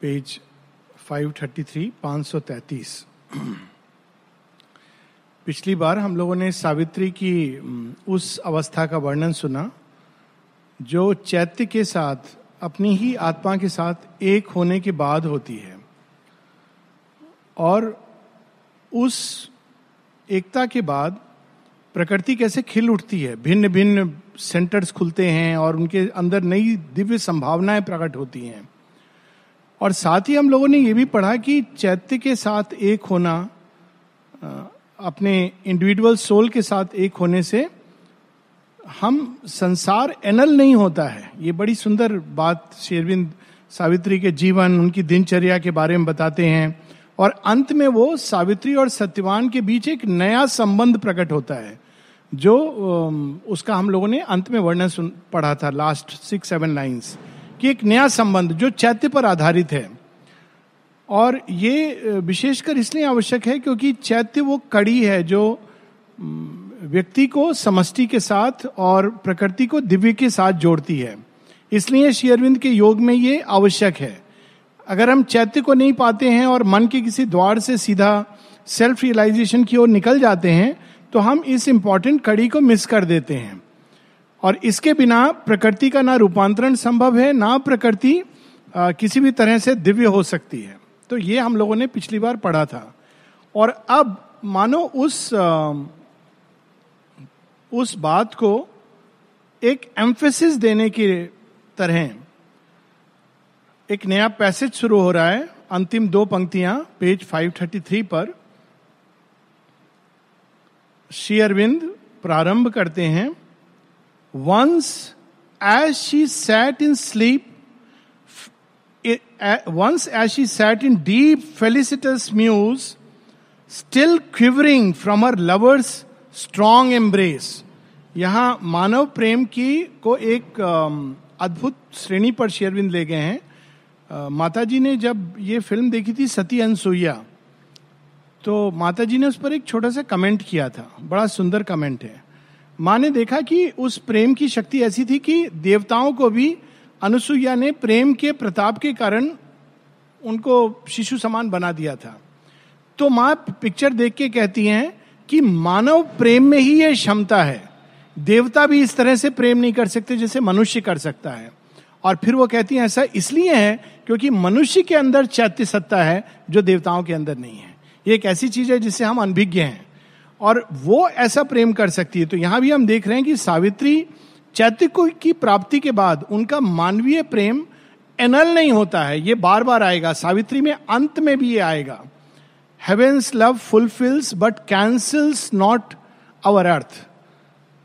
Page 533 533 पिछली बार हम लोगों ने सावित्री की उस अवस्था का वर्णन सुना, जो चैत्य के साथ, अपनी ही आत्मा के साथ एक होने के बाद होती है। और उस एकता के बाद प्रकृति कैसे खिल उठती है? भिन्न भिन्न सेंटर्स खुलते हैं और उनके अंदर नई दिव्य संभावनाएँ प्रकट होती हैं। और साथ ही हम लोगों ने यह भी पढ़ा कि चैत्य के साथ एक होना अपने इंडिविजुअल सोल के साथ एक होने से हम संसार एनल नहीं होता है। ये बड़ी सुंदर बात शेरविंद सावित्री के जीवन, उनकी दिनचर्या के बारे में बताते हैं। और अंत में वो सावित्री और सत्यवान के बीच एक नया संबंध प्रकट होता है, जो उसका हम लोगों ने अंत में वर्णन पढ़ा था लास्ट सिक्स सेवन लाइन्स कि एक नया संबंध जो चैत्य पर आधारित है। और ये विशेषकर इसलिए आवश्यक है क्योंकि चैत्य वो कड़ी है जो व्यक्ति को समष्टि के साथ और प्रकृति को दिव्य के साथ जोड़ती है। इसलिए शेयरविंद के योग में ये आवश्यक है। अगर हम चैत्य को नहीं पाते हैं और मन के किसी द्वार से सीधा सेल्फ रियलाइजेशन की ओर निकल जाते हैं तो हम इस इंपॉर्टेंट कड़ी को मिस कर देते हैं। और इसके बिना प्रकृति का ना रूपांतरण संभव है ना प्रकृति किसी भी तरह से दिव्य हो सकती है। तो ये हम लोगों ने पिछली बार पढ़ा था। और अब मानो उस आ, उस बात को एक एम्फेसिस देने की तरह एक नया पैसेज शुरू हो रहा है अंतिम दो पंक्तियाँ पेज 533 पर। श्री अरविंद प्रारंभ करते हैं। Once as she sat in sleep once as she sat in deep felicitous muse still quivering from her lover's strong embrace यहाँ मानव प्रेम की को एक अद्भुत श्रेणी पर शेरविंद ले गए हैं। माता जी ने जब ये फ़िल्म देखी थी, सती अनसुईया तो माता जी ने उस पर एक छोटा सा कमेंट किया था। बड़ा सुंदर कमेंट है। माँ ने देखा कि उस प्रेम की शक्ति ऐसी थी कि देवताओं को भी अनुसुईया ने प्रेम के प्रताप के कारण उनको शिशु समान बना दिया था। तो माँ पिक्चर देख के कहती हैं कि मानव प्रेम में ही यह क्षमता है। देवता भी इस तरह से प्रेम नहीं कर सकते जैसे मनुष्य कर सकता है। और फिर वो कहती हैं, ऐसा इसलिए है क्योंकि मनुष्य के अंदर चैत्य सत्ता है जो देवताओं के अंदर नहीं है। ये एक ऐसी चीज़ है जिससे हम अनभिज्ञ हैं। और वो ऐसा प्रेम कर सकती है। तो यहाँ भी हम देख रहे हैं कि सावित्री चैत्य की प्राप्ति के बाद उनका मानवीय प्रेम एनल नहीं होता है। ये बार बार आएगा। सावित्री में अंत में भी ये आएगा। Heaven's love fulfils but cancels not our earth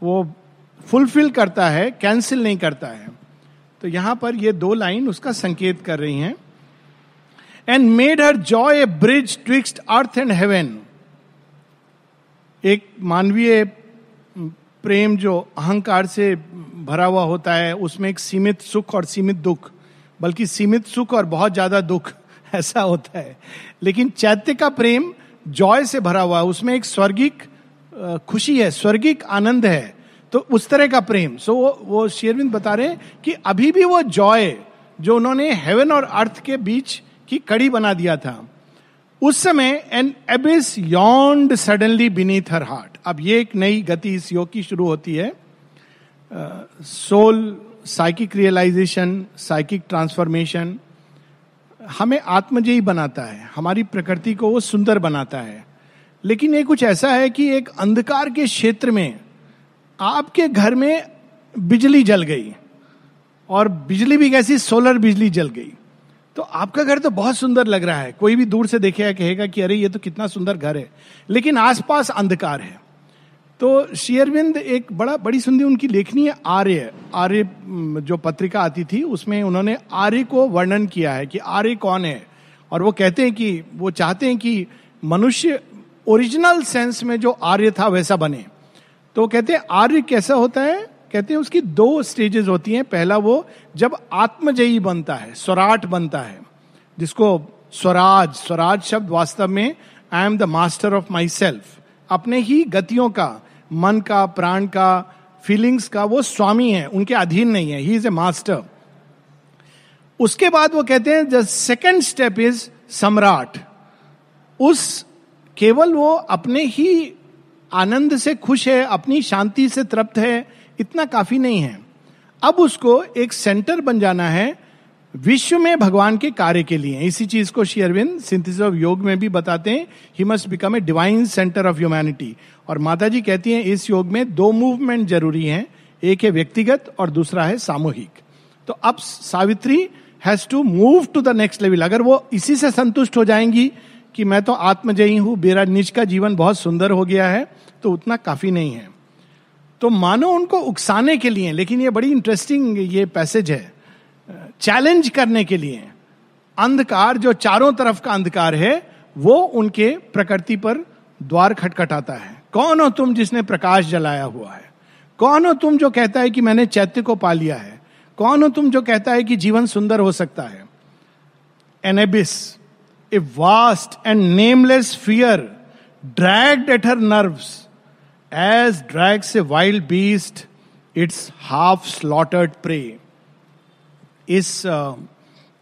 वो फुलफिल करता है कैंसिल नहीं करता है। तो यहाँ पर ये दो लाइन उसका संकेत कर रही हैं। And made her joy a bridge twixt earth and heaven एक मानवीय प्रेम जो अहंकार से भरा हुआ होता है, उसमें एक सीमित सुख और सीमित दुख, बल्कि सीमित सुख और बहुत ज़्यादा दुख ऐसा होता है। लेकिन चैत्य का प्रेम जॉय से भरा हुआ है, उसमें एक स्वर्गिक खुशी है, स्वर्गिक आनंद है। तो उस तरह का प्रेम। सो वो वो शेरविंद बता रहे हैं कि अभी भी वो जॉय, जो उन्होंने हेवन और अर्थ के बीच की कड़ी बना दिया था उस समय an abyss yawned suddenly beneath her heart अब ये एक नई गति इस योग की शुरू होती है। Soul psychic realisation psychic transformation हमें आत्मजयी बनाता है। हमारी प्रकृति को वो सुंदर बनाता है। लेकिन ये कुछ ऐसा है कि एक अंधकार के क्षेत्र में आपके घर में बिजली जल गई। और बिजली भी कैसी? सोलर बिजली जल गई। तो आपका घर तो बहुत सुंदर लग रहा है। कोई भी दूर से देखेगा, कहेगा कि अरे, ये तो कितना सुंदर घर है। लेकिन आसपास अंधकार है। तो शेयरविंद एक बड़ा, बड़ी सुंदर उनकी लेखनी है आर्य आर्य जो पत्रिका आती थी, उसमें उन्होंने आर्य को वर्णन किया है कि आर्य कौन है? और वो कहते हैं कि, वो चाहते हैं कि मनुष्य ओरिजिनल सेंस में जो आर्य था, वैसा बने। तो कहते हैं, आर्य कैसा होता है? कहते हैं उसकी दो स्टेजेस होती हैं। पहला वो जब आत्मजयी बनता है, स्वराट बनता है, जिसको स्वराज स्वराज शब्द वास्तव में I am the master of my self अपने ही गतियों का, मन का, प्राण का फीलिंग्स का वो स्वामी है, उनके अधीन नहीं है। ही इज़ ए मास्टर उसके बाद वो कहते हैं द सेकेंड स्टेप इज़ सम्राट। उस केवल वो अपने ही आनंद से खुश है, अपनी शांति से तृप्त है इतना काफ़ी नहीं है। अब उसको एक सेंटर बन जाना है विश्व में भगवान के कार्य के लिए। इसी चीज़ को शेयरविंद सिंथिस ऑफ़ योग में भी बताते हैं। He must become a divine centre of humanity और माता जी कहती हैं, इस योग में दो मूवमेंट ज़रूरी हैं। एक है व्यक्तिगत और दूसरा है सामूहिक। तो अब Savitri has to move to the next level अगर वो इसी से संतुष्ट हो जाएँगी कि मैं तो आत्मजयी हूँ, मेरा निज का जीवन बहुत सुंदर हो गया है तो उतना काफ़ी नहीं है। तो मानो उनको उकसाने के लिए, लेकिन ये बड़ी इंटरेस्टिंग ये पैसेज है। चैलेंज करने के लिए। अंधकार जो चारों तरफ़ का अंधकार है, वो उनके प्रकृति पर द्वार खटखटाता है। कौन हो तुम जिसने प्रकाश जलाया हुआ है? कौन हो तुम जो कहता है कि मैंने चैत्य को पा लिया है? कौन हो तुम जो कहता है कि जीवन सुंदर हो सकता है? An abyss a vast and nameless fear dragged at her nerves as drags a wild beast its half slaughtered prey इस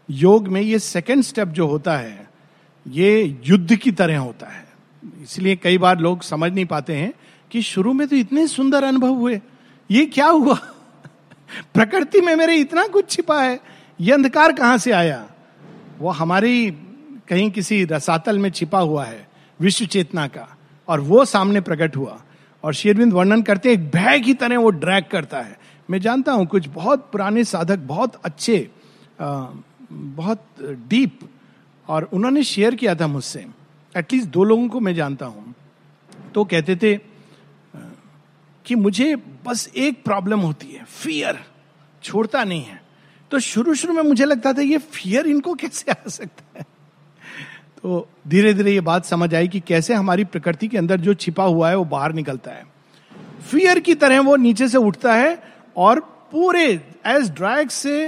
योग में ये सेकेंड स्टेप जो होता है, ये युद्ध की तरह होता है। इसलिए कई बार लोग समझ नहीं पाते हैं कि शुरू में तो इतने सुंदर अनुभव हुए। ये क्या हुआ? प्रकृति में मेरे इतना कुछ छिपा है। ये अंधकार कहाँ से आया? वो हमारी कहीं किसी रसातल में छिपा हुआ है, विश्व चेतना का। और वो सामने प्रकट हुआ। और शेरविंद वर्णन करते हैं एक भय की तरह वो ड्रैग करता है। मैं जानता हूँ कुछ बहुत पुराने साधक बहुत अच्छे आ, बहुत डीप और उन्होंने शेयर किया था मुझसे। एटलीस्ट दो लोगों को मैं जानता हूँ। तो कहते थे कि मुझे बस एक प्रॉब्लम होती है फियर छोड़ता नहीं है। तो शुरू शुरू में मुझे लगता था ये फियर इनको कैसे आ सकता है? तो धीरे धीरे ये बात समझ आई कि कैसे हमारी प्रकृति के अंदर जो छिपा हुआ है वो बाहर निकलता है। फियर की तरह वो नीचे से उठता है और पूरे एज ड्रैग से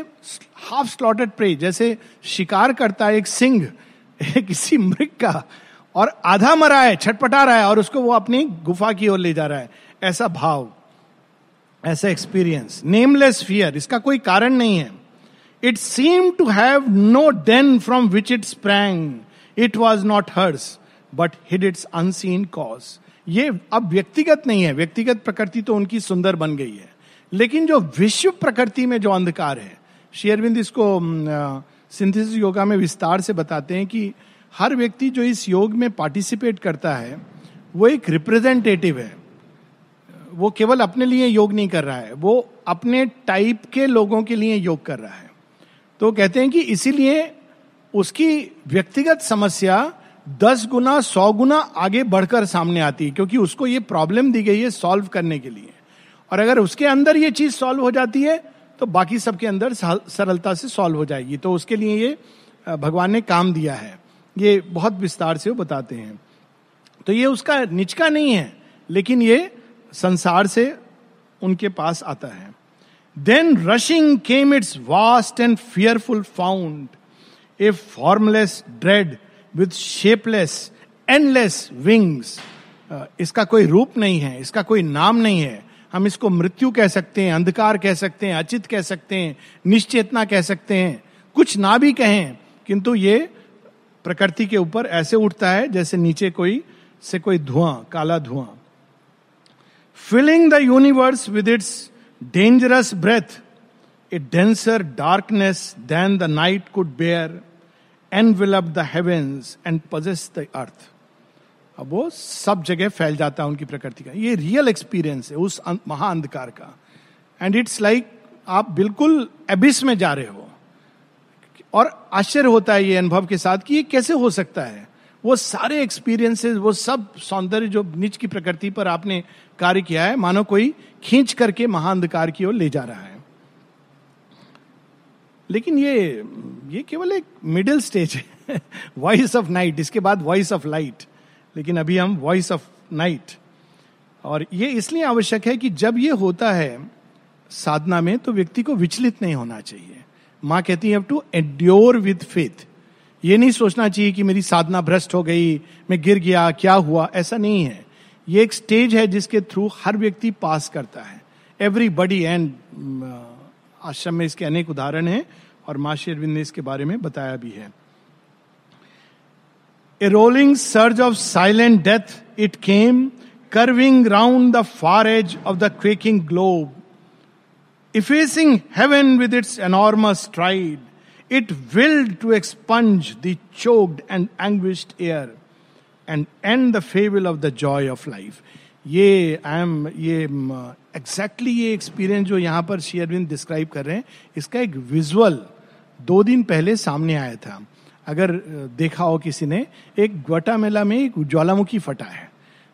हाफ़ स्लॉटेड प्रे जैसे शिकार करता है एक सिंह किसी मृग का, और आधा मरा है, छटपटा रहा है और उसको वो अपनी गुफा की ओर ले जा रहा है। ऐसा भाव, ऐसा एक्सपीरियंस नेमलेस फियर इसका कोई कारण नहीं है। It seem to have no den from which it sprang it was not hers but hid its unseen cause ये अब व्यक्तिगत नहीं है। व्यक्तिगत प्रकृति तो उनकी सुंदर बन गई है। लेकिन जो विश्व प्रकृति में जो अंधकार है शेयरविंद इसको सिंथेसिस योगा में विस्तार से बताते हैं कि हर व्यक्ति जो इस योग में पार्टिसिपेट करता है, वो एक रिप्रेजेंटेटिव है। वो केवल अपने लिए योग नहीं कर रहा है, वो अपने टाइप के लोगों के लिए योग कर रहा है। तो कहते हैं कि इसीलिए उसकी व्यक्तिगत समस्या दस गुना, सौ गुना आगे बढ़कर सामने आती है, क्योंकि उसको ये प्रॉब्लम दी गई है सॉल्व करने के लिए। और अगर उसके अंदर ये चीज़ सॉल्व हो जाती है तो बाकी सबके अंदर सरलता से सॉल्व हो जाएगी। तो उसके लिए ये भगवान ने काम दिया है। ये बहुत विस्तार से वो बताते हैं। तो ये उसका निचका नहीं है, लेकिन ये संसार से उनके पास आता है। Then rushing came its vast and fearful found a formless dread with shapeless endless wings इसका कोई रूप नहीं है, इसका कोई नाम नहीं है। हम इसको मृत्यु कह सकते हैं, अंधकार कह सकते हैं, अचित कह सकते हैं, निश्चेतना कह सकते हैं। कुछ ना भी कहें, किंतु ये प्रकृति के ऊपर ऐसे उठता है, जैसे नीचे कोई, से कोई धुआँ, काला धुआँ। Filling the universe with its dangerous breath denser darkness than the night could bear envelop the heavens and possess the earth अब वो सब जगह फैल जाता है उनकी प्रकृति का। ये रियल एक्सपीरियंस है उस महाअंधकार का। एंड इट्स लाइक आप बिल्कुल एबिस में जा रहे हो। और आश्चर्य होता है ये अनुभव के साथ कि ये कैसे हो सकता है? वो सारे एक्सपीरियंसेस वो सब सौंदर्य जो निच की प्रकृति पर आपने कार्य किया है, मानो कोई खींच करके महाअंधकार की ओर ले जा रहा है। लेकिन ये ये केवल एक मिडिल स्टेज है। वॉइस ऑफ़ नाइट इसके बाद वॉइस ऑफ़ लाइट लेकिन अभी हम वॉइस ऑफ़ नाइट और ये इसलिए आवश्यक है कि जब ये होता है साधना में तो व्यक्ति को विचलित नहीं होना चाहिए। माँ कहती है टू एड्योर विथ फेथ ये नहीं सोचना चाहिए कि मेरी साधना भ्रष्ट हो गई, मैं गिर गया, क्या हुआ? ऐसा नहीं है। ये एक स्टेज है जिसके थ्रू हर व्यक्ति पास करता है। एवरी बडी एंड आश्रम में इसके अनेक उदाहरण हैं। और माशेरविंद ने इसके बारे में बताया भी है। A rolling surge of silent death it came curving round the far edge of the cracking globe effacing heaven with its enormous stride it willed to expunge dogged and anguished air and and the fable of the joy of life ये I am ये exactly ये experience जो यहाँ पर Sri Aurobindo describe कर रहे हैं, इसका एक विजुअल दो दिन पहले सामने आया था। अगर देखा हो किसी ने, एक ग्वटा मेला में एक ज्वालामुखी फटा है।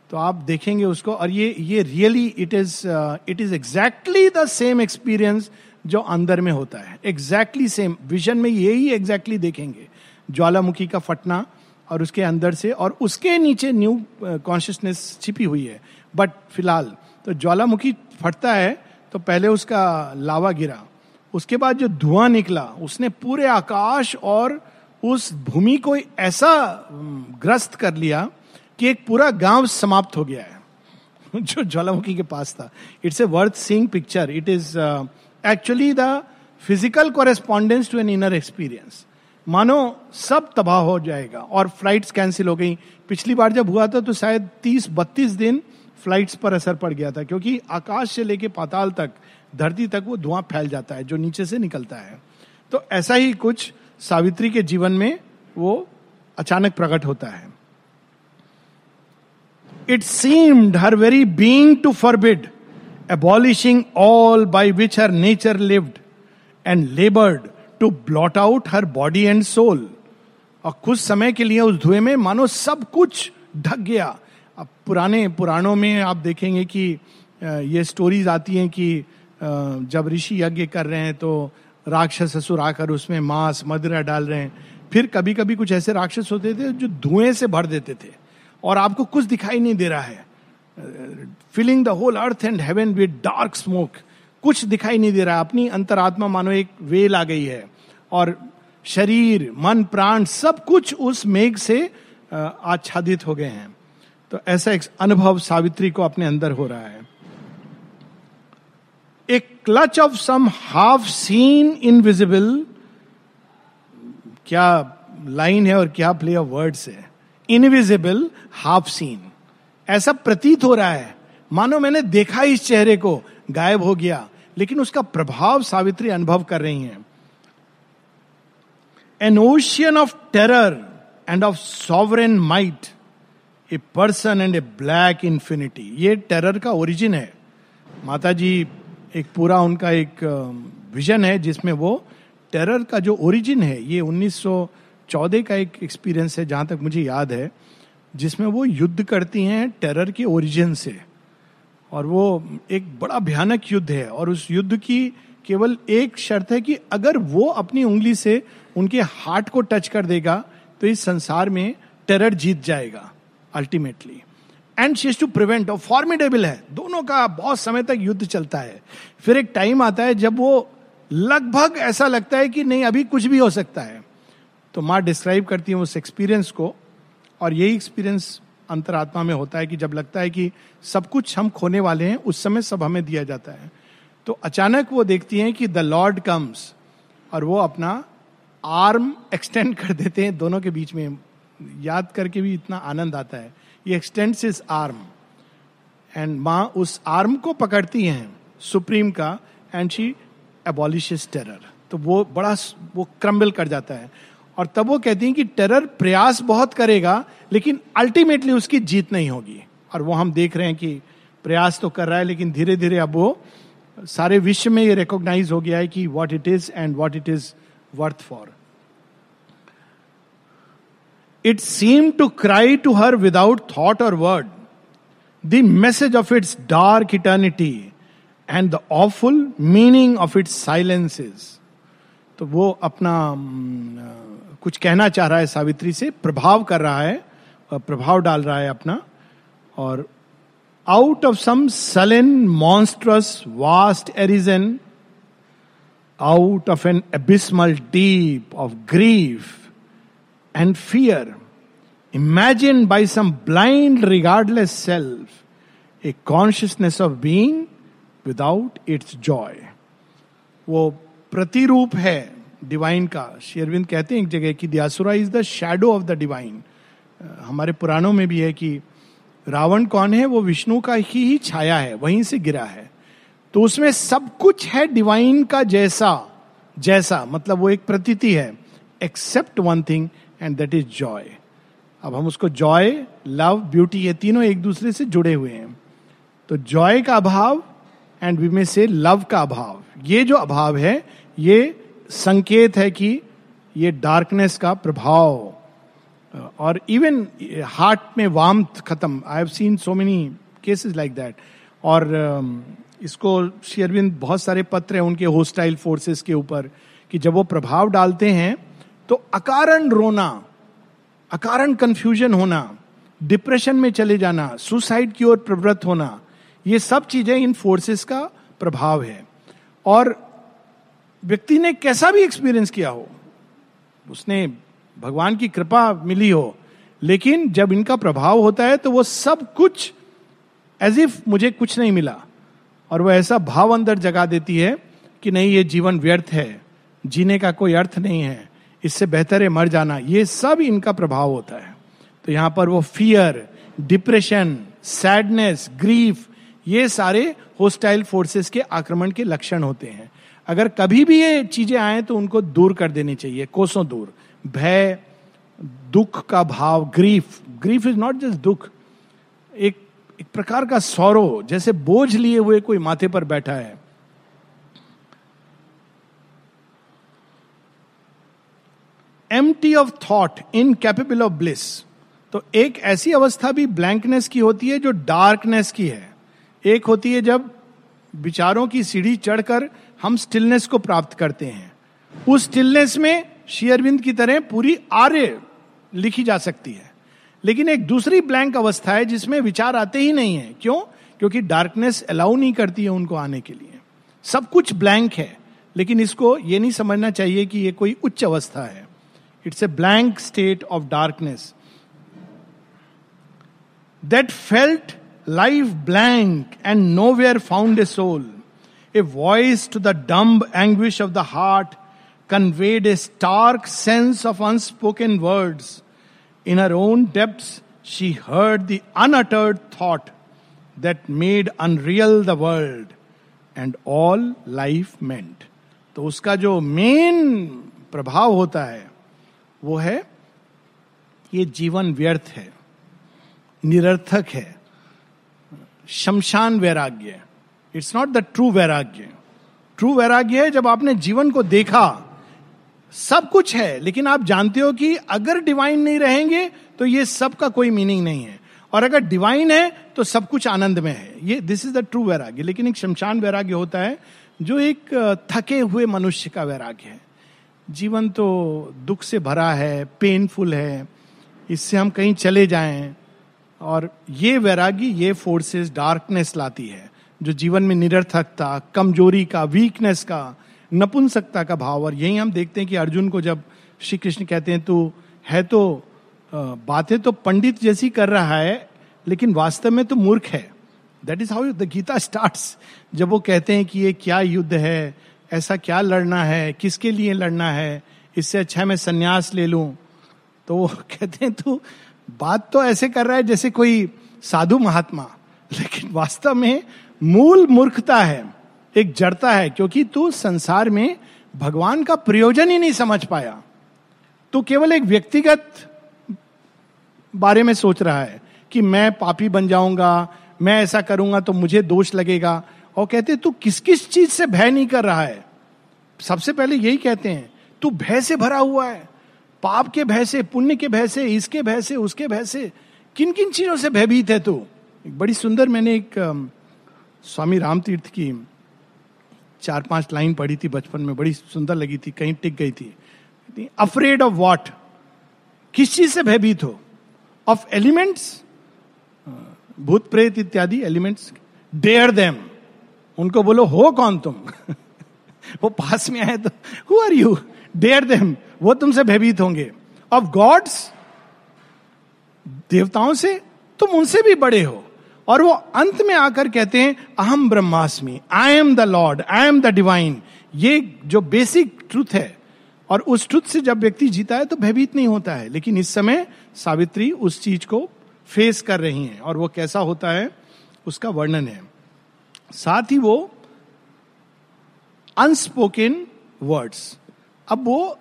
तो आप देखेंगे उसको और ये ये really it is it is exactly the same experience जो अंदर में होता है। एग्जैक्टली सेम, विजन में यही एग्जैक्टली देखेंगे। ज्वालामुखी का फटना और उसके अंदर से और उसके नीचे न्यू कॉन्शियसनेस छिपी हुई है। बट फ़िलहाल तो ज्वालामुखी फटता है तो पहले उसका लावा गिरा। उसके बाद जो धुआँ निकला, उसने पूरे आकाश और उस भूमि को ऐसा ग्रस्त कर लिया कि एक पूरा गाँव समाप्त हो गया है। जो ज्वालामुखी के पास था। It's a worth seeing picture it is actually the physical correspondence to an inner experience मानो सब तबाह हो जाएगा और फ्लाइट्स कैंसिल हो गई। पिछली बार जब हुआ था तो शायद तीस बत्तीस दिन फ्लाइट्स पर असर पड़ गया था, क्योंकि आकाश से लेके पाताल तक धरती तक वो धुआँ फैल जाता है जो नीचे से निकलता है। तो ऐसा ही कुछ सावित्री के जीवन में वो अचानक प्रकट होता है। It seemed her very being to forbid, abolishing all by which her nature lived, and labored to blot out her body and soul. और कुछ समय के लिए उस धुएँ में मानो सब कुछ ढक गया। अब पुराने पुराणों में आप देखेंगे कि ये स्टोरीज आती हैं कि जब ऋषि यज्ञ कर रहे हैं तो राक्षस असुर आकर उसमें मांस, मदिरा डाल रहे हैं। फिर कभी कभी कुछ ऐसे राक्षस होते थे जो धुएँ से भर देते थे और आपको कुछ दिखाई नहीं दे रहा है। Filling the whole earth and heaven with dark smoke कुछ दिखाई नहीं दे रहा अपनी अंतरात्मा मानो एक वेल आ गई है और शरीर, मन, प्राण सब कुछ उस मेघ से आच्छादित हो गए हैं। तो ऐसा एक अनुभव सावित्री को अपने अंदर हो रहा है। A clutch of some half seen invisible क्या लाइन है और क्या प्ले ऑफ़ वर्ड्स है? इनविजिबल हाफ़ सीन ऐसा प्रतीत हो रहा है। मानो मैंने देखा इस चेहरे को, गायब हो गया, लेकिन उसका प्रभाव सावित्री अनुभव कर रही हैं। An ocean of terror and of sovereign might a person and a black infinity ये टेरर का ओरिजिन है। माता जी एक पूरा उनका एक विजन है जिसमें वो टेरर का जो ओरिजिन है, ये 1914 का एक एक्सपीरियंस है, जहाँ तक मुझे याद है, जिसमें वो युद्ध करती हैं टेरर के ओरिजिन से। और वो एक बड़ा भयानक युद्ध है, और उस युद्ध की केवल एक शर्त है कि अगर वो अपनी उंगली से उनके हार्ट को टच कर देगा तो इस संसार में टेरर जीत जाएगा ultimately and she to prevent और फॉर्मिडेबल है. दोनों का बहुत समय तक युद्ध चलता है. फिर एक टाइम आता है जब वो लगभग ऐसा लगता है कि नहीं, अभी कुछ भी हो सकता है. तो माँ डिस्क्राइब करती है उस एक्सपीरियंस को और यही एक्सपीरियंस अंतरात्मा में होता है कि जब लगता है कि सब कुछ हम खोने वाले हैं, उस समय सब हमें दिया जाता है. तो अचानक वो देखती हैं कि द लॉर्ड कम्स और वो अपना आर्म एक्सटेंड कर देते हैं. दोनों के बीच में याद करके भी इतना आनंद आता है. ये एक्सटेंड इज़ आर्म एंड माँ उस आर्म को पकड़ती हैं सुप्रीम का एंड शी एबॉलिश टेरर तो वो बड़ा वो क्रम्बल कर जाता है। और तब वो कहती हैं कि टेरर प्रयास बहुत करेगा, लेकिन अल्टीमेटली उसकी जीत नहीं होगी। और वो हम देख रहे हैं कि प्रयास तो कर रहा है, लेकिन धीरे धीरे अब वो सारे विश्व में ये रिकॉग्नाइज हो गया है कि what it is and what it is worth for it seem to cry to her without thought और word the message of its dark eternity and the awful meaning of its silences तो वो अपना कुछ कहना चाह रहा है सावित्री से, प्रभाव कर रहा है प्रभाव डाल रहा है अपना। और out of some sullen monstrous vast arisen out of an abysmal deep of grief and fear imagine by some blind regardless self a consciousness of being without its joy वो प्रतिरूप है डिवाइन का। शेरविंद कहते हैं एक जगह कि दियासुरा is the shadow of the divine हमारे पुराणों में भी है कि रावण कौन है? वो विष्णु का ही ही छाया है, वहीं से गिरा है। तो उसमें सब कुछ है डिवाइन का जैसा जैसा मतलब वो एक प्रतीति है। Except one thing and that is joy अब हम उसको जॉय लव ब्यूटी ये तीनों एक दूसरे से जुड़े हुए हैं। तो जॉय का अभाव एंड वी में से लव का अभाव। ये जो अभाव है ये संकेत है कि ये डार्कनेस का प्रभाव। और इवन हार्ट में वाम खत्म। I have seen so many cases like that और uh, इसको शेयरविंद बहुत सारे पत्र हैं उनके होस्टाइल फोर्सेस के ऊपर कि जब वो प्रभाव डालते हैं तो अकारण रोना अकारण कंफ्यूजन होना डिप्रेशन में चले जाना सुसाइड की ओर प्रवृत्त होना, ये सब चीज़ें इन फोर्सेस का प्रभाव है। और व्यक्ति ने कैसा भी एक्सपीरियंस किया हो, उसने भगवान की कृपा मिली हो, लेकिन जब इनका प्रभाव होता है तो वो सब कुछ एज इफ़ मुझे कुछ नहीं मिला। और वो ऐसा भाव अंदर जगा देती है कि नहीं, ये जीवन व्यर्थ है, जीने का कोई अर्थ नहीं है। इससे बेहतर है मर जाना। ये सब इनका प्रभाव होता है। तो यहाँ पर वो फियर डिप्रेशन सैडनेस ग्रीफ ये सारे होस्टाइल फोर्सेस के आक्रमण के लक्षण होते हैं। अगर कभी भी ये चीज़ें आए तो उनको दूर कर देनी चाहिए, कोसों दूर। भय, दुख का भाव grief grief is not just दुख। एक एक प्रकार का सौरो जैसे बोझ लिए हुए कोई माथे पर बैठा है। Empty of thought incapable of bliss तो एक ऐसी अवस्था भी ब्लैंकनेस की होती है जो डार्कनेस की है। एक होती है जब विचारों की सीढ़ी चढ़कर हम स्टिलनेस को प्राप्त करते हैं। उस स्टिलनेस में शेयरविंद की तरह पूरी आर्य लिखी जा सकती है। लेकिन एक दूसरी ब्लैंक अवस्था है जिसमें विचार आते ही नहीं है। क्यों? क्योंकि डार्कनेस अलाउ नहीं करती है उनको आने के लिए। सब कुछ ब्लैंक है, लेकिन इसको ये नहीं समझना चाहिए कि ये कोई उच्च अवस्था है। It's a blank state of darkness that felt life blank and nowhere found a soul a voice to the dumb anguish of the heart conveyed a stark sense of unspoken words. In her own depths, she heard the unuttered thought that made unreal the world and all life meant. तो उसका जो main प्रभाव होता है वो है, ये जीवन व्यर्थ है, निरर्थक है, शमशान वैराग्य it's not the true vairagya. True vairagya है जब आपने जीवन को देखा, सब कुछ है, लेकिन आप जानते हो कि अगर डिवाइन नहीं रहेंगे तो ये सब का कोई मीनिंग नहीं है। और अगर डिवाइन है तो सब कुछ आनंद में है। ये this is the true vairagya. लेकिन एक शमशान वैराग्य होता है, जो एक थके हुए मनुष्य का वैराग्य है। जीवन तो दुख से भरा है पेनफुल है, इससे हम कहीं चले जाएँ। और ये वैरागी, ये फोर्सेस डार्कनेस लाती है, जो जीवन में निरर्थकता, कमज़ोरी का वीकनेस का, नपुंसकता का भाव। और यही हम देखते हैं कि अर्जुन को जब श्री कृष्ण कहते हैं, तू है तो बातें तो पंडित जैसी कर रहा है, लेकिन वास्तव में तो मूर्ख है। That is how the Gita start जब वो कहते हैं कि ये क्या युद्ध है ऐसा क्या लड़ना है? किसके लिए लड़ना है? इससे अच्छा मैं संन्यास ले लूँ? तो वो कहते हैं, तू बात तो ऐसे कर रहा है जैसे कोई साधु महात्मा, लेकिन वास्तव में मूल मूर्खता है, एक जड़ता है, क्योंकि तू संसार में भगवान का प्रयोजन ही नहीं समझ पाया। तू केवल एक व्यक्तिगत बारे में सोच रहा है कि मैं पापी बन जाऊँगा, मैं ऐसा करूँगा तो मुझे दोष लगेगा और कहते तू किस किस चीज़ से भय नहीं कर रहा है? सबसे पहले यही कहते हैं, तू भय से भरा हुआ है। पाप के भय से, पुण्य के भय से, इसके भय से, उसके भय से किन किन चीज़ों से भयभीत है तू? एक बड़ी सुंदर मैंने एक स्वामी राम तीर्थ की चार पाँच लाइन पढ़ी थी बचपन में, बड़ी सुंदर लगी थी, कहीं टिक गई थी। अफ्रेड ऑफ़ वॉट किस चीज़ से भयभीत हो? ऑफ़ एलिमेंट्स भूत प्रेत इत्यादि एलिमेंट्स डेयर देम उनको बोलो, हो कौन तुम? वो पास में आए तो who are you dare them वो तुमसे भयभीत होंगे। ऑफ़ गॉड्स देवताओं से तुम उनसे भी बड़े हो। और वो अंत में आकर कहते हैं, अहम ब्रह्मास्मि I am the lord I am the divine ये जो बेसिक ट्रूथ है, और उस ट्रुथ से जब व्यक्ति जीता है तो भयभीत नहीं होता है। लेकिन इस समय सावित्री उस चीज़ को फेस कर रही हैं, और वो कैसा होता है, उसका वर्णन है। साथ ही वो अनस्पोकन वर्ड्स अब वो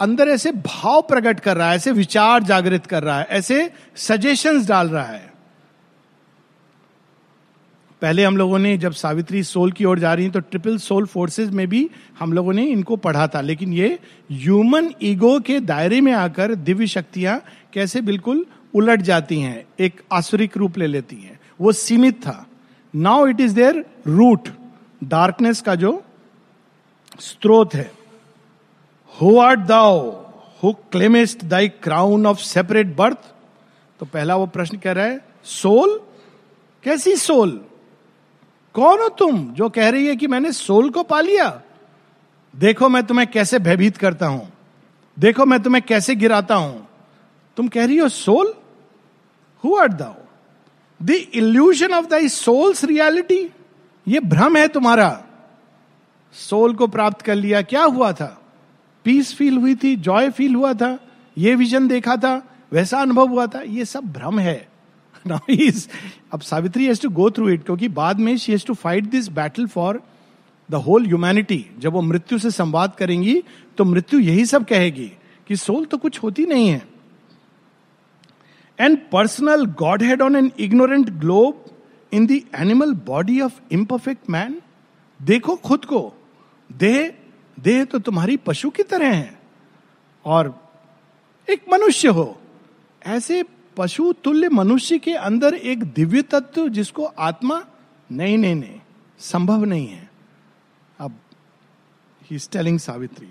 अंदर ऐसे भाव प्रकट कर रहा है, ऐसे विचार जागृत कर रहा है, ऐसे सजेशंस डाल रहा है। पहले हम लोगों ने जब सावित्री सोल की ओर जा रही है तो ट्रिपल सोल फोर्सेस में भी हम लोगों ने इनको पढ़ा था। लेकिन ये ह्यूमन ईगो के दायरे में आकर दिव्य शक्तियाँ कैसे बिल्कुल उलट जाती हैं, एक आसुरिक रूप ले लेती हैं। वो सीमित था। Now it is their root darkness का जो स्त्रोत है। Who art thou who claimest thy crown of separate birth तो पहला वो प्रश्न कह रहा है, सोल? कैसी सोल? कौन हो तुम जो कह रही है कि मैंने सोल को पा लिया? देखो मैं तुम्हें कैसे भयभीत करता हूँ। देखो मैं तुम्हें कैसे गिराता हूँ। तुम कह रही हो, soul? Who art thou the illusion of thy soul's reality ये भ्रम है तुम्हारा। सोल को प्राप्त कर लिया, क्या हुआ था? पीस फील हुई थी जॉय फील हुआ था, ये विजन देखा था, वैसा अनुभव हुआ था, ये सब भ्रम है। अब Savitri has to go through it क्योंकि बाद में she has to fight this battle for the whole humanity जब वो मृत्यु से संवाद करेंगी तो मृत्यु यही सब कहेगी कि सोल तो कुछ होती नहीं है। And personal godhead on an ignorant globe in the animal body of imperfect man देखो खुद को। देह देह तो तुम्हारी पशु की तरह है। और एक मनुष्य हो। ऐसे पशु तुल्य मनुष्य के अंदर एक दिव्य तत्व जिसको आत्मा नहीं नहीं नहीं, संभव नहीं है। अब he telling Savitri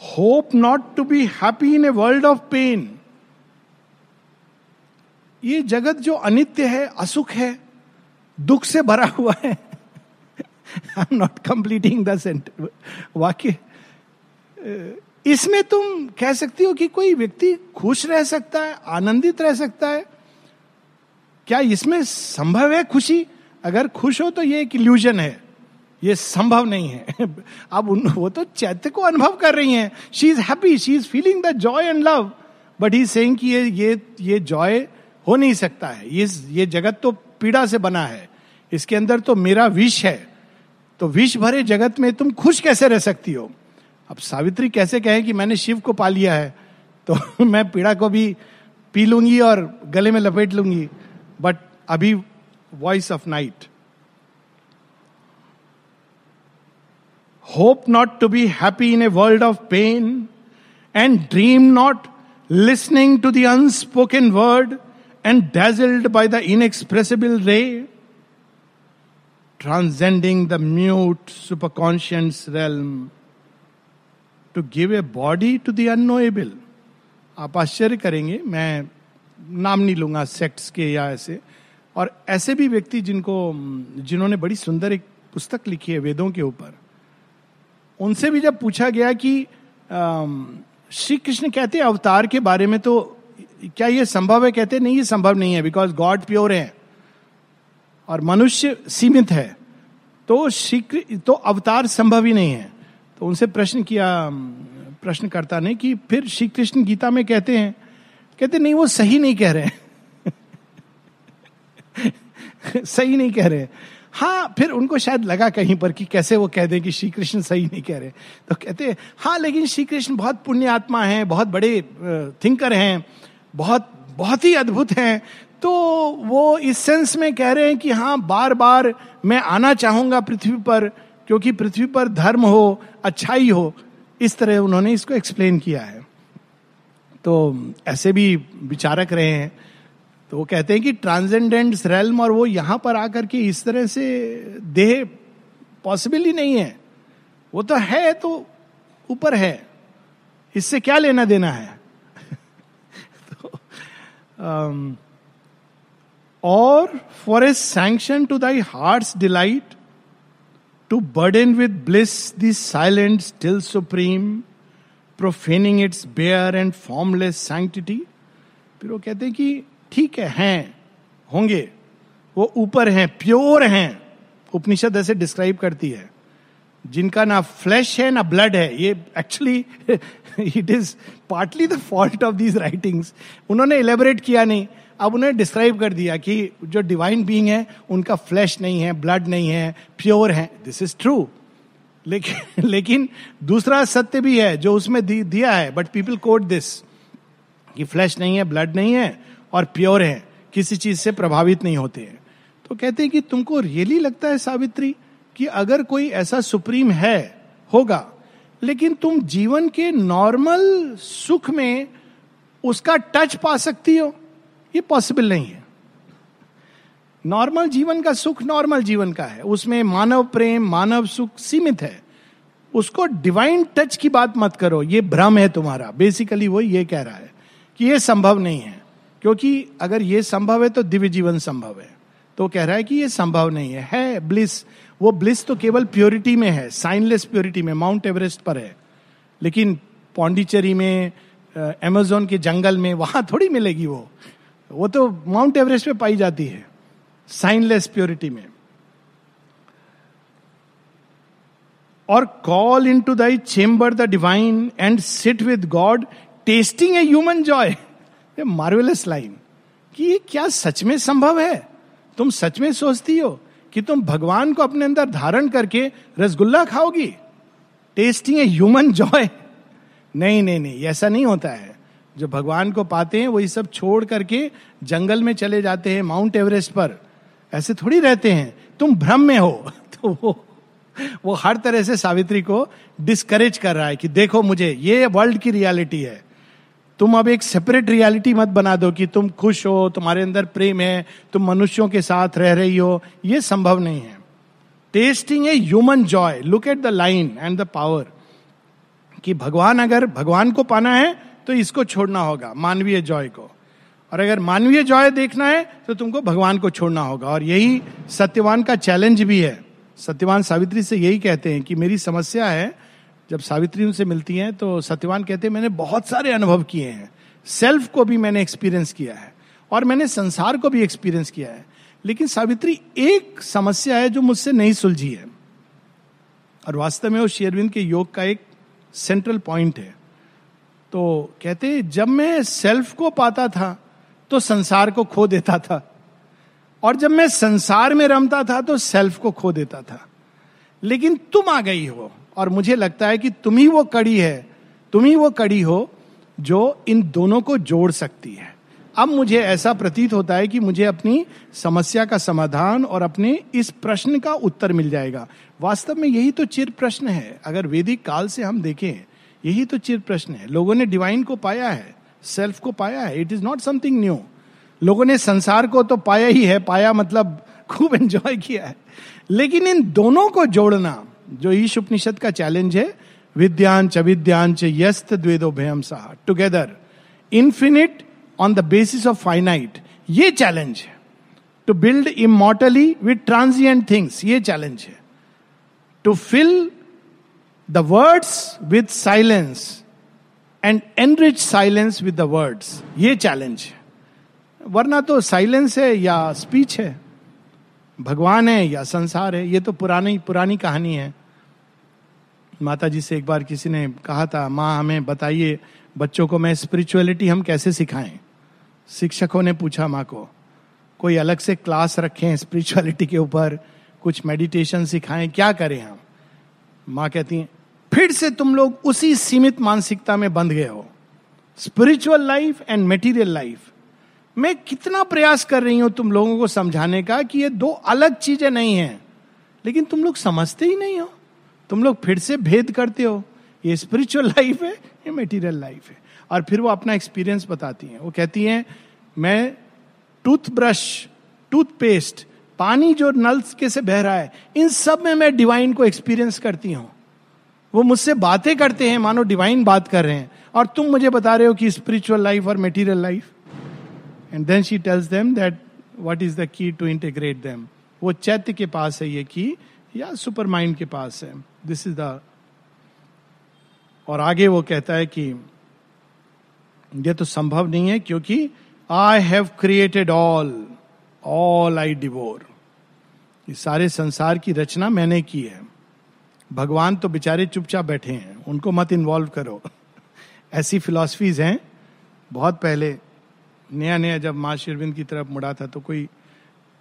hope not to be happy in a world of pain ये जगत जो अनित्य है, असुख है, दुख से भरा हुआ है। I am not completing the sentence वाक्य। इसमें तुम कह सकती हो कि कोई व्यक्ति खुश रह सकता है, आनंदित रह सकता है। क्या इसमें संभव है खुशी? अगर खुश हो तो ये एक इल्यूजन है। ये संभव नहीं है। अब उन, वो तो चैत्य को अनुभव कर रही हैं। She is happy she is feeling the joy and love but he saying कि ये ये ये जॉय हो नहीं सकता है। ये ये जगत तो पीड़ा से बना है। इसके अंदर तो मेरा विष है। तो विष भरे जगत में तुम खुश कैसे रह सकती हो? अब सावित्री कैसे कहे कि मैंने शिव को पा लिया है तो मैं पीड़ा को भी पी लूँगी और गले में लपेट लूँगी। बट अभी voice of night hope not to be happy in a world of pain and dream not listening to the unspoken word and dazzled by the inexpressible ray transcending the mute superconscious realm to give a body to the unknowable आप आश्चर्य करेंगे, मैं नाम नहीं लूँगा sects के या ऐसे। और ऐसे भी व्यक्ति जिनको, जिन्होंने बड़ी सुंदर एक पुस्तक लिखी है वेदों के ऊपर, उनसे भी जब पूछा गया कि श्री कृष्ण कहते हैं अवतार के बारे में तो क्या ये संभव है? कहते नहीं, ये संभव नहीं है बिकॉज़ गॉड प्योर है और मनुष्य सीमित है। तो श्री तो अवतार संभव ही नहीं है। तो उनसे प्रश्न किया प्रश्नकर्ता ने कि फिर श्री कृष्ण गीता में कहते हैं, कहते नहीं, वो सही नहीं कह रहे सही नहीं कह रहे हाँ। फिर उनको शायद लगा कहीं पर कि कैसे वो कह दें कि श्री कृष्ण सही नहीं कह रहे तो कहते हाँ लेकिन श्री कृष्ण बहुत पुण्य आत्मा है, बहुत बड़े थिंकर हैं बहुत बहुत ही अद्भुत हैं। तो वो इस सेंस में कह रहे हैं कि हाँ बार बार मैं आना चाहूँगा पृथ्वी पर, क्योंकि पृथ्वी पर धर्म हो, अच्छाई हो, इस तरह उन्होंने इसको एक्सप्लेन किया है। तो ऐसे भी विचारक रहे हैं। तो वो कहते हैं कि ट्रांसेंडेंट रेलम और वो यहाँ पर आकर के इस तरह से देह पॉसिबल ही नहीं है। वो तो है तो ऊपर है। इससे क्या लेना देना है? और for a sanction to thy heart delight to with bliss the silent, still supreme, profaning its bare and formless sanctity. फिर वो कहते हैं कि ठीक है हैं होंगे वो ऊपर हैं प्योर हैं उपनिषद ऐसे डिस्क्राइब करती है जिनका ना फ्लैश है ना ब्लड है ये actually it is partly the fault of these writings उन्होंने इलेबोरेट किया नहीं। अब उन्हें डिस्क्राइब कर दिया कि जो डिवाइन बीइंग है, उनका फ्लैश नहीं है ब्लड नहीं है प्योर है। दिस इज़ ट्रू लेकिन लेकिन दूसरा सत्य भी है, जो उसमें दिया है। बट पीपल कोट दिस कि फ्लैश नहीं है ब्लड नहीं है, और प्योर है। किसी चीज़ से प्रभावित नहीं होते हैं। तो कहते हैं कि तुमको रियली लगता है सावित्री कि अगर कोई ऐसा सुप्रीम है, होगा लेकिन तुम जीवन के नॉर्मल सुख में उसका टच पा सकती हो। ये पॉसिबल नहीं है। नॉर्मल जीवन का सुख नॉर्मल जीवन का है। उसमें मानव प्रेम, मानव सुख सीमित है। उसको डिवाइन टच की बात मत करो। ये भ्रम है तुम्हारा। बेसिकली वो ये कह रहा है कि ये संभव नहीं है। क्योंकि अगर ये संभव है तो दिव्य जीवन संभव है। तो कह रहा है कि ये संभव नहीं है। है ब्लिस वो ब्लिस तो केवल प्योरिटी में है साइनलेस प्योरिटी में माउंट एवरेस्ट पर है। लेकिन पौंडीचेरी में अमेजोन के जंगल में, वहाँ थोड़ी मिलेगी वो। वो तो माउंट एवरेस्ट पे पाई जाती है साइनलेस प्योरिटी में। और call into thy chamber the divine and sit with God tasting a human joy marvellous line कि ये क्या सच में संभव है? तुम सच में सोचती हो? कि तुम भगवान को अपने अंदर धारण करके रसगुल्ला खाओगी। टेस्टिंग ए ह्यूमन जॉय नहीं नहीं नहीं, ऐसा नहीं होता है। जो भगवान को पाते हैं, वही सब छोड़ करके जंगल में चले जाते हैं, माउंट एवरेस्ट पर। ऐसे थोड़ी रहते हैं। तुम भ्रम में हो। तो वो वो हर तरह से सावित्री को डिस्करेज कर रहा है कि देखो मुझे, ये वर्ल्ड की रियलिटी है। तुम अब एक सेपरेट रियलिटी मत बना दो कि तुम खुश हो, तुम्हारे अंदर प्रेम है, तुम मनुष्यों के साथ रह रही हो। ये संभव नहीं है। Tasting a human joy look at the line and the power कि भगवान अगर भगवान को पाना है तो इसको छोड़ना होगा, मानवीय जॉय को। और अगर मानवीय जॉय देखना है तो तुमको भगवान को छोड़ना होगा। और यही सत्यवान का चैलेंज भी है। सत्यवान सावित्री से यही कहते हैं कि मेरी समस्या है जब सावित्री उनसे मिलती हैं तो सत्यवान कहते हैं, मैंने बहुत सारे अनुभव किए हैं। सेल्फ को भी मैंने एक्सपीरियंस किया है और मैंने संसार को भी एक्सपीरियंस किया है। लेकिन सावित्री एक समस्या है जो मुझसे नहीं सुलझी है। और वास्तव में वो शेरविंद के योग का एक सेंट्रल पॉइंट है। तो कहते जब मैं सेल्फ को पाता था तो संसार को खो देता था। और जब मैं संसार में रमता था तो सेल्फ को खो देता था। लेकिन तुम आ गई हो। और मुझे लगता है कि तुम ही वो कड़ी है, तुम ही वो कड़ी हो जो इन दोनों को जोड़ सकती है। अब मुझे ऐसा प्रतीत होता है कि मुझे अपनी समस्या का समाधान और अपने इस प्रश्न का उत्तर मिल जाएगा। वास्तव में यही तो चिर प्रश्न है। अगर वैदिक काल से हम देखें, यही तो चिर प्रश्न है। लोगों ने डिवाइन को पाया है सेल्फ को पाया है। It is not something new लोगों ने संसार को तो पाया ही है। पाया मतलब खूब एंजॉय किया है। लेकिन इन दोनों को जोड़ना जो ईश उपनिषद का चैलेंज है विद्यांच अविद्यांच यस्त द्वेदो भयम सा together infinite on the basis of finite ये चैलेंज है। To build immortally with transient things ये चैलेंज है। To fill the words with silence and enrich silence with the words ये चैलेंज है। वरना तो साइलेंस है या स्पीच है। भगवान है या संसार है, ये तो पुरानी पुरानी कहानी है। माता जी से एक बार किसी ने कहा था, माँ, हमें बताइए, बच्चों को मैं स्पिरिचुअलिटी हम कैसे सिखाएँ? शिक्षकों ने पूछा माँ को, कोई अलग से क्लास रखें स्पिरिचुअलिटी के ऊपर, कुछ मेडिटेशन सिखाएँ, क्या करें हम? माँ कहती हैं, फिर से तुम लोग उसी सीमित मानसिकता में बंध गए हो। Spiritual life and material life मैं कितना प्रयास कर रही हूँ तुम लोगों को समझाने का कि ये दो अलग चीज़ें नहीं है, लेकिन तुम लोग समझते ही नहीं हो। तुम लोग फिर से भेद करते हो, ये स्पिरिचुअल लाइफ है, ये मेटीरियल लाइफ है। और फिर वो अपना एक्सपीरियंस बताती हैं। वो कहती हैं, मैं टूथब्रश टूथपेस्ट पानी जो नल के से बह रहा है, इन सब में मैं डिवाइन को एक्सपीरियंस करती हूँ। वो मुझसे बातें करते हैं, मानो डिवाइन बात कर रहे हैं। और तुम मुझे बता रहे हो कि स्पिरिचुअल लाइफ और material life and then she tells them that what is the key to integrate them वो चैत्य के पास है ये की या सुपर माइंड के पास है? दिस इज़ द और आगे वो कहता है कि, ये तो संभव नहीं है क्योंकि I have created all all I devour ये सारे संसार की रचना मैंने की है। भगवान तो बेचारे चुपचाप बैठे हैं, उनको मत इन्वॉल्व करो। ऐसी फिलॉसफीज हैं, बहुत पहले नया नया जब माँ शिरविंद की तरफ़ मुड़ा था तो कोई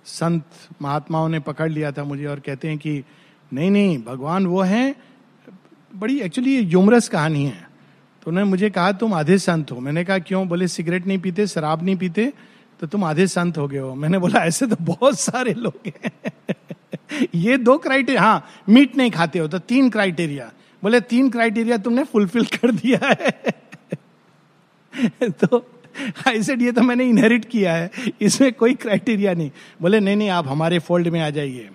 संत महात्माओं ने पकड़ लिया था मुझे और कहते हैं कि, नहीं नहीं, भगवान वो हैं, बड़ी एक्चुअली यूमरस कहानी है। तो उन्होंने मुझे कहा, तुम आधे संत हो। मैंने कहा, क्यों? बोले, सिगरेट नहीं पीते, शराब नहीं पीते तो तुम आधे संत हो गए हो। मैंने बोला, ऐसे तो बहुत सारे लोग हैं। ये दो क्राइटेरिया हाँ मीट नहीं खाते हो तो तीन क्राइटेरिया बोले, तीन क्राइटेरिया तुमने फुलफिल कर दिया है। तो आई सेड ये तो मैंने इनहेरिट किया है। इसमें कोई क्राइटेरिया नहीं। बोले, नहीं नहीं, आप हमारे फोल्ड में आ जाइए।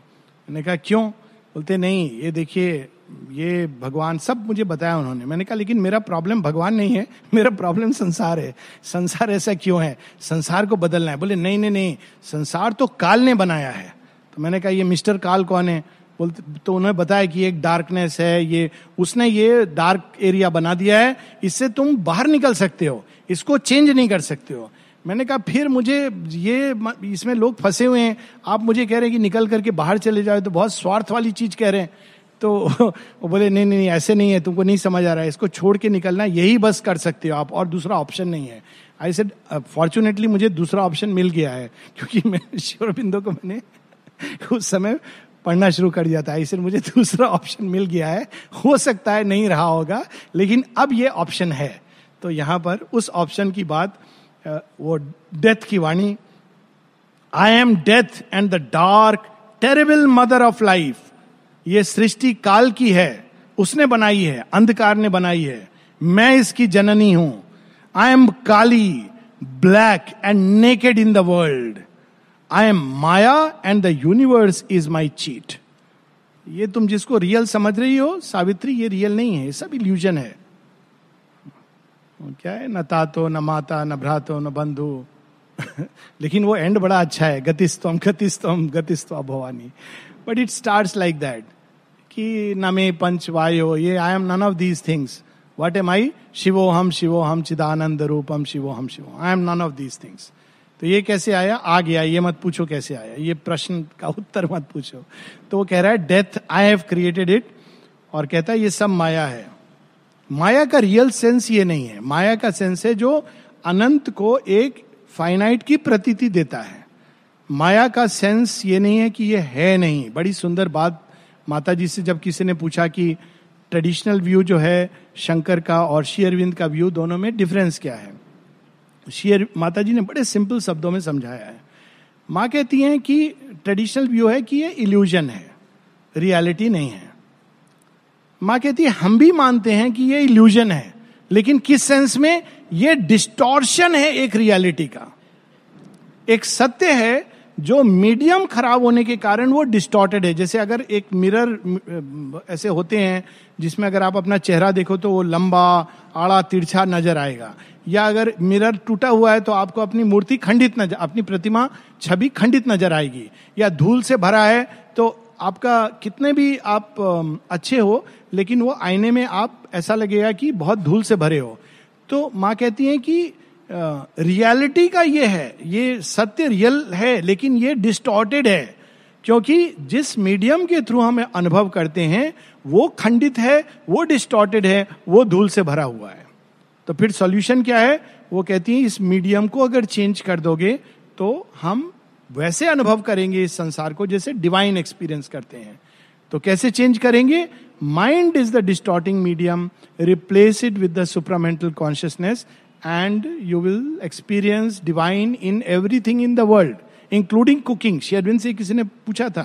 मैंने कहा, क्यों? बोलते, नहीं, ये देखिए, ये भगवान, सब मुझे बताया उन्होंने। मैंने कहा, लेकिन मेरा प्रॉब्लम भगवान नहीं है, मेरा प्रॉब्लम संसार है। संसार ऐसा क्यों है? संसार को बदलना है। बोले, नहीं नहीं नहीं, संसार तो काल ने बनाया है। तो मैंने कहा, ये मिस्टर काल कौन है? बोलते तो उन्होंने बताया कि एक डार्कनेस है, ये उसने ये डार्क एरिया बना दिया है, इससे तुम बाहर निकल सकते हो, इसको चेंज नहीं कर सकते हो। मैंने कहा, फिर मुझे ये इसमें लोग फंसे हुए हैं, आप मुझे कह रहे हैं कि निकल करके बाहर चले जाओ तो बहुत स्वार्थ वाली चीज़ कह रहे हैं। तो वो बोले, नहीं नहीं नहीं, ऐसे नहीं है, तुमको नहीं समझ आ रहा है, इसको छोड़ के निकलना, यही बस कर सकते हो आप, और दूसरा ऑप्शन नहीं है। आई सेड फॉर्चुनेटली मुझे दूसरा ऑप्शन मिल गया है, क्योंकि मैं शिवरबिंदो को मैंने उस समय पढ़ना शुरू कर दिया था। ऐसे मुझे दूसरा ऑप्शन मिल गया है। हो सकता है नहीं रहा होगा, लेकिन अब ये ऑप्शन है। तो यहाँ पर उस ऑप्शन की बात वो डेथ की वाणी I am death and the dark terrible mother of life ये सृष्टि काल की है। उसने बनाई है, अंधकार ने बनाई है। मैं इसकी जननी हूँ। I am Kali black and naked in the world I am Maya and the universe is my cheat ये तुम जिसको रियल समझ रही हो, सावित्री, ये रियल नहीं है सब इल्यूजन है। क्या है? न तातो, न माता, न भ्रातो, न बंधु। लेकिन वो एंड बड़ा अच्छा है, गतिस्तम गतिस्तम गतिस्व Bhavani. But it start like that कि नमे पंच वायो, ये I am none of these things what am I शिवो हम शिवो हम चिदानंद रूपम शिवो हम शिवो I am none of these things तो ये कैसे आया? आ गया ये मत पूछो कैसे आया। ये प्रश्न का उत्तर मत पूछो। तो वो कह रहा है death I have created it और कहता है, ये सब माया है। माया का रियल सेंस ये नहीं है। माया का सेंस है जो अनंत को एक फाइनाइट की प्रतीति देता है। माया का सेंस ये नहीं है कि ये है नहीं। बड़ी सुंदर बात माता जी से जब किसी ने पूछा कि ट्रेडिशनल व्यू जो है, शंकर का और शेयरविंद का व्यू दोनों में डिफरेंस क्या है? शेयर माता जी ने बड़े सिंपल शब्दों में समझाया है। माँ कहती हैं कि ट्रेडिशनल व्यू है कि ये इल्यूजन है। रियलिटी नहीं है। माँ कहती है, हम भी मानते हैं कि ये इल्यूजन है, लेकिन किस सेंस में? ये डिस्टॉर्शन है एक रियलिटी का। एक सत्य है जो मीडियम खराब होने के कारण वो डिस्टॉर्टेड है। जैसे अगर एक मिरर ऐसे होते हैं जिसमें अगर आप अपना चेहरा देखो तो वो लंबा, आड़ा, तिरछा नज़र आएगा। या अगर मिरर टूटा हुआ है तो आपको अपनी मूर्ति खंडित नज़र, अपनी प्रतिमा, छवि खंडित नज़र आएगी। या धूल से भरा है तो आपका कितने भी आप अच्छे हो, लेकिन वो आईने में आप, ऐसा लगेगा कि बहुत धूल से भरे हो। तो माँ कहती है कि रियलिटी का ये है, ये सत्य रियल है, लेकिन ये डिस्टॉर्टेड है। क्योंकि जिस मीडियम के थ्रू हम अनुभव करते हैं, वो खंडित है, वो डिस्टॉर्टेड है, वो धूल से भरा हुआ है। तो फिर सॉल्यूशन क्या है? वो कहती है, इस मीडियम को अगर चेंज कर दोगे तो हम वैसे अनुभव करेंगे इस संसार को जैसे डिवाइन एक्सपीरियंस करते हैं। तो कैसे चेंज करेंगे? Mind is the distorting medium replace it with the supramental consciousness and you will experience divine in everything in the world including cooking शेयरविन से किसी ने पूछा था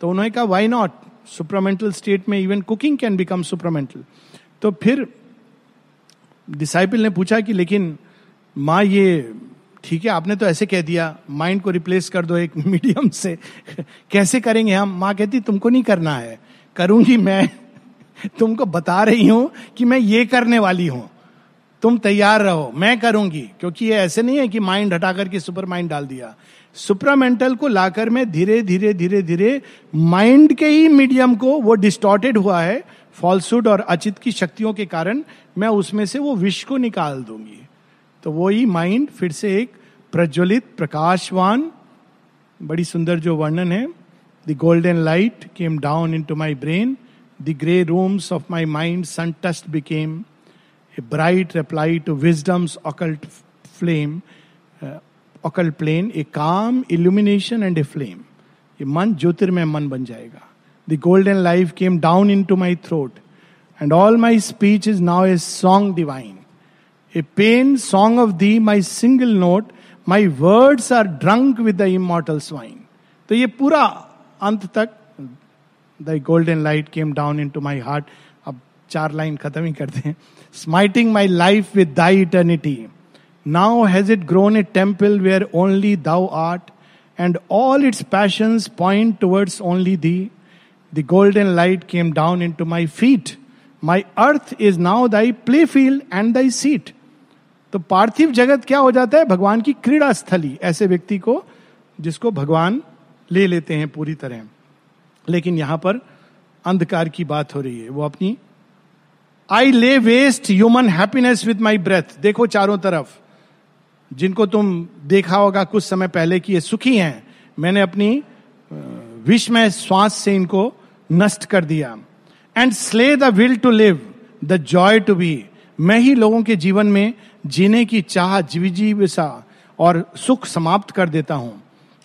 तो उन्होंने कहा वाई नॉट सुपरामेंटल स्टेट में even cooking can become supramental तो फिर डिसाइपल ने पूछा कि लेकिन माँ ये, ठीक है, आपने तो ऐसे कह दिया माइंड को रिप्लेस कर दो एक मीडियम से। कैसे करेंगे हम? माँ कहती, तुमको नहीं करना है। करूँगी मैं। तुमको बता रही हूँ कि मैं ये करने वाली हूँ। तुम तैयार रहो। मैं करूँगी। क्योंकि ये ऐसे नहीं है कि माइंड हटा करके सुपर माइंड डाल दिया। सुपरामेंटल को लाकर मैं धीरे धीरे धीरे धीरे माइंड के ही मीडियम को वो डिस्टॉर्टेड हुआ है फॉल्सूड और अचित की शक्तियों के कारण मैं उसमें से वो विष को निकाल दूँगी। तो वो ही माइंड फिर से एक प्रज्वलित, प्रकाशवान, बड़ी सुंदर जो वर्णन है। The golden light came down into my brain the grey rooms of my mind sun touched became a bright reply to wisdom's occult flame occult plane a calm illumination and A flame ये मन ज्योतिर्मय मन बन जाएगा। The golden life came down into my throat and all my speech is now a song divine a paean song of thee my single note my words are drunk with the immortal wine तो ये पूरा अंत तक the golden light came down into my heart अब चार line खत्म ही करते हैं smiting my life with thy eternity now has it grown a temple where only thou art and all its passion point towards only thee the golden light came down into my feet my earth is now thy playfield and thy seat तो पार्थिव जगत क्या हो जाता है? भगवान की क्रीड़ा स्थली, ऐसे व्यक्ति को जिसको भगवान ले लेते हैं पूरी तरह। लेकिन यहाँ पर अंधकार की बात हो रही है। वो अपनी I lay waste human happiness with my breath देखो चारों तरफ़। जिनको तुम देखा होगा कुछ समय पहले कि ये सुखी हैं, मैंने अपनी में श्वास से इनको नष्ट कर दिया। And slay the will to live the joy to be मैं ही लोगों के जीवन में जीने की चाह जीविजीविसा और सुख समाप्त कर देता हूँ।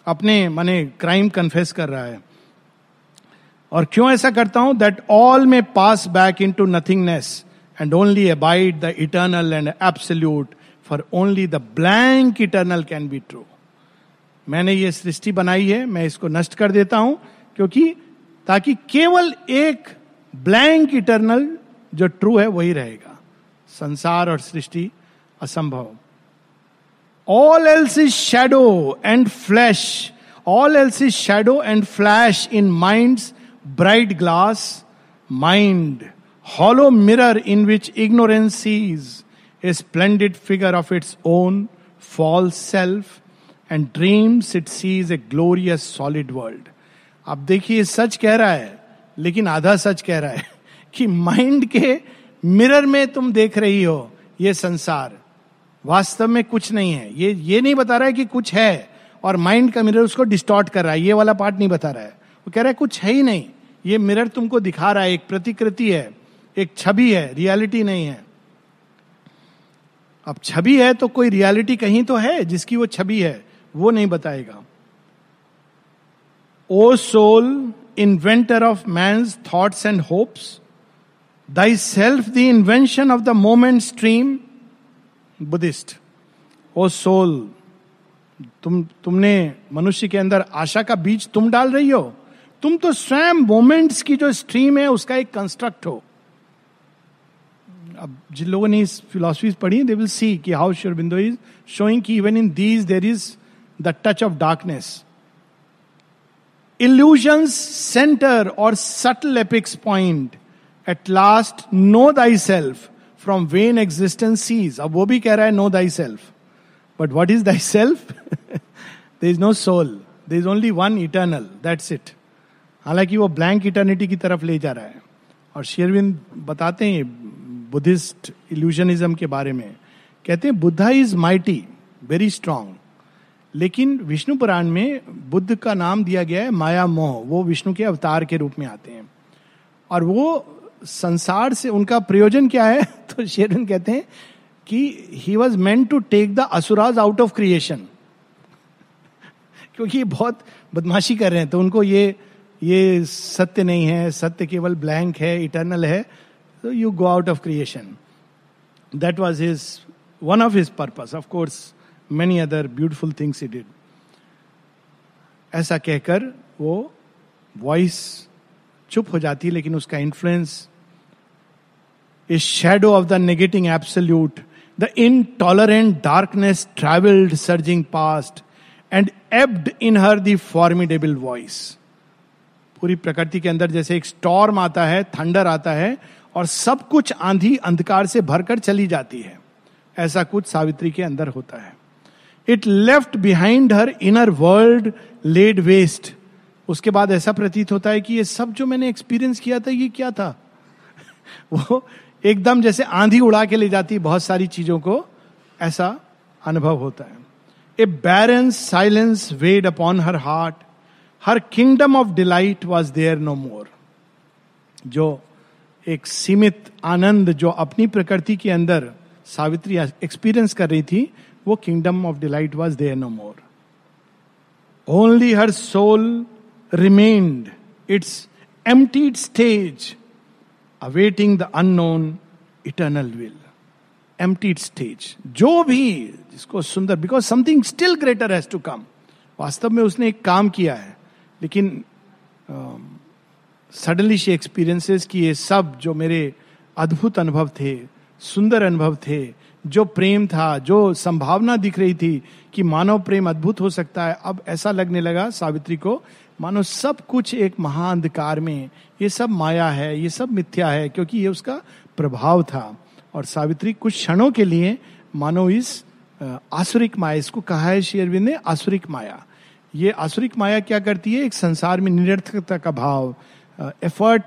अपने माने क्राइम कन्फेस कर रहा है। और क्यों ऐसा करता हूँ? That all may pass back into nothingness and only abide the eternal and absolute for only the blank eternal can be true मैंने ये सृष्टि बनाई है, मैं इसको नष्ट कर देता हूँ, क्योंकि ताकि केवल एक ब्लैंक इटर्नल जो ट्रू है वही रहेगा। संसार और सृष्टि असंभव। All else is shadow and flash all else is shadow and flash in mind bright glass mind hollow mirror in which ignorance sees a splendid figure of its own false self and dreams it sees a glorious solid world अब देखिए, सच कह रहा है लेकिन आधा सच कह रहा है कि माइंड के मिरर में तुम देख रही हो, ये संसार। वास्तव में कुछ नहीं है। ये ये नहीं बता रहा है कि कुछ है और माइंड का मिरर उसको डिस्टॉर्ट कर रहा है। ये वाला पार्ट नहीं बता रहा है। वो कह रहा है, कुछ है ही नहीं। ये मिरर तुमको दिखा रहा है। एक प्रतिकृति है। एक छवि है। रियलिटी नहीं है। अब छवि है तो कोई रियलिटी कहीं तो है जिसकी वो छवि है। वो नहीं बताएगा। O soul of my thoughts and hopes thy self the invention of the moment stream Buddhist O soul तुम, तुमने मनुष्य के अंदर आशा का बीज तुम डाल रही हो? तुम तो स्वयं मोमेंट्स की जो स्ट्रीम है, उसका एक कंस्ट्रक्ट हो। अब जिन लोगों ने इस फिलोसफी पढ़ी दे विल सी कि how Sri Aurobindo is showing even in these there is the touch of darkness illusion centre or subtle apex point at last no thy self from vain existence cease अब वो भी कह रहा है no thy self but what is thy self there is no soul there is only one eternal that's it हालाँकि वो blank eternity की तरफ़ ले जा रहा है। और शेरविंद बताते हैं बुद्धिस्ट इल्यूजनिज्म के बारे में। कहते हैं Buddha is mighty very strong लेकिन विष्णु पुराण में बुद्ध का नाम दिया गया है माया मोह। वो विष्णु के अवतार के रूप में आते हैं। और वो संसार से उनका प्रयोजन क्या है? तो शेरन कहते हैं कि he was meant to take the asuras out of creation क्योंकि बहुत बदमाशी कर रहे हैं। तो उनको ये ये सत्य नहीं है। सत्य केवल ब्लैंक है इटर्नल है। तो you go out of creation that was his one of his purpose of course many other beautiful things it did ऐसा कहकर वो वॉइस चुप हो जाती है लेकिन उसका influence is shadow of the negating absolute the intolerant darkness travelled surging past and ebbed in her the formidable voice पूरी प्रकृति के अंदर जैसे एक स्टॉर्म आता है थंडर आता है, और सब कुछ आंधी अंधकार से भरकर चली जाती है। ऐसा कुछ सावित्री के अंदर होता है। It left behind her inner world laid waste उसके बाद ऐसा प्रतीत होता है कि ये सब जो मैंने एक्सपीरियंस किया था, ये क्या था? वो एकदम जैसे आंधी उड़ा के ले जाती बहुत सारी चीज़ों को, ऐसा अनुभव होता है। A barrenness silence weighed upon her heart her kingdom of delight was there no more जो एक सीमित आनंद जो अपनी प्रकृति के अंदर सावित्री एक्सपीरियंस कर रही थी वो kingdom of delight was there no more only her soul remained its emptied stage awaiting the unknown eternal will emptied stage जो भी जिसको सुंदर because something still greater has to come वास्तव में उसने एक काम किया है, लेकिन सडनली शी एक्सपीरियंसेस कि ये सब जो मेरे अद्भुत अनुभव थे, सुंदर अनुभव थे जो प्रेम था, जो संभावना दिख रही थी कि मानव प्रेम अद्भुत हो सकता है, अब ऐसा लगने लगा सावित्री को, मानो सब कुछ एक महाअंधकार में, ये सब माया है, ये सब मिथ्या है, क्योंकि ये उसका प्रभाव था। और सावित्री कुछ क्षणों के लिए, मानो इस आसुरिक माया, इसको कहा है शेयरविंद ने, आसुरिक माया। ये आसुरिक माया क्या करती है? एक संसार में निरर्थकता का भाव एफर्ट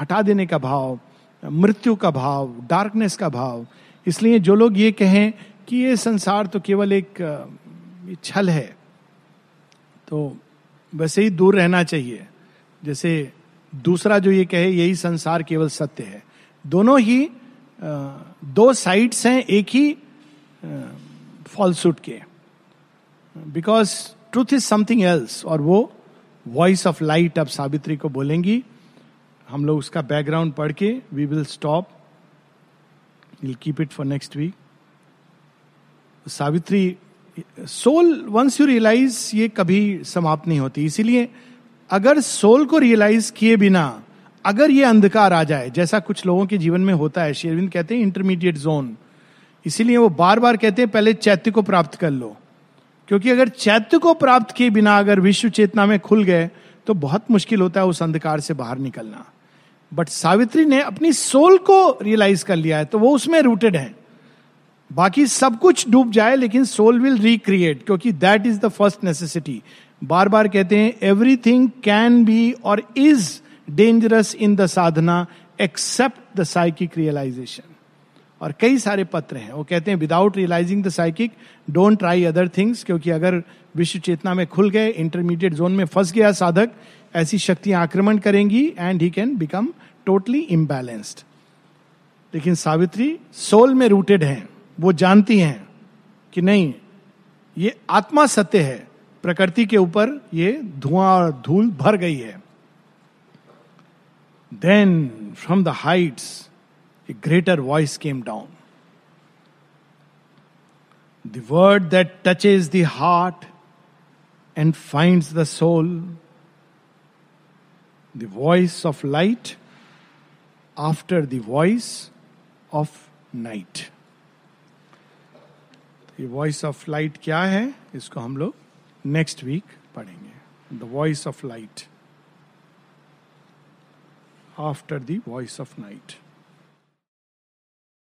हटा देने का भाव मृत्यु का भाव डार्कनेस का भाव। इसलिए जो लोग ये कहें कि ये संसार तो केवल एक छल है तो वैसे ही दूर रहना चाहिए। जैसे दूसरा जो ये कहे, यही संसार केवल सत्य है। दोनों ही दो साइड्स हैं, एक ही फॉल्सूट के। Because truth is something else और वो वॉइस ऑफ़ लाइट अब सावित्री को बोलेंगी। हम लोग उसका बैकग्राउंड पढ़ के we will stop will keep it for next week Savitri soul once you realise ये कभी समाप्त नहीं होती, इसीलिए अगर सोल को रियलाइज़ किए बिना, अगर ये अंधकार आ जाए, जैसा कुछ लोगों के जीवन में होता है, शेरविंद कहते हैं इंटरमीडिएट जोन इसीलिए वो बार बार कहते हैं पहले चैत्य को प्राप्त कर लो। क्योंकि अगर चैत्य को प्राप्त किए बिना अगर विश्व चेतना में खुल गए तो बहुत मुश्किल होता है उस अंधकार से बाहर निकलना। बट सावित्री ने अपनी सोल को रियलाइज़ कर लिया है तो वो उसमें रूटेड है। बाकी सब कुछ डूब जाए, लेकिन सोल विल रिक्रिएट क्योंकि that is the first necessity बार बार कहते हैं एवरीथिंग कैन बी और is dangerous in the sadhana except the psychic realisation और कई सारे पत्र हैं, वो कहते हैं without realising the psychic don't try other things क्योंकि अगर विश्व चेतना में खुल गए इंटरमीडिएट जोन में फंस गया साधक ऐसी शक्तियाँ आक्रमण करेंगी and he can become totally imbalanced लेकिन सावित्री सोल में रूटेड हैं, वो जानती हैं कि नहीं, ये आत्मा सत्य है, प्रकृति के ऊपर ये धुआँ और धूल भर गई है। Then from the heights a greater voice came down The word that touches the heart and finds the the voice of light after the voice of night. ये वॉइस ऑफ़ लाइट क्या है? इसको हम लोग नेक्स्ट वीक पढ़ेंगे. The voice of light after the voice of night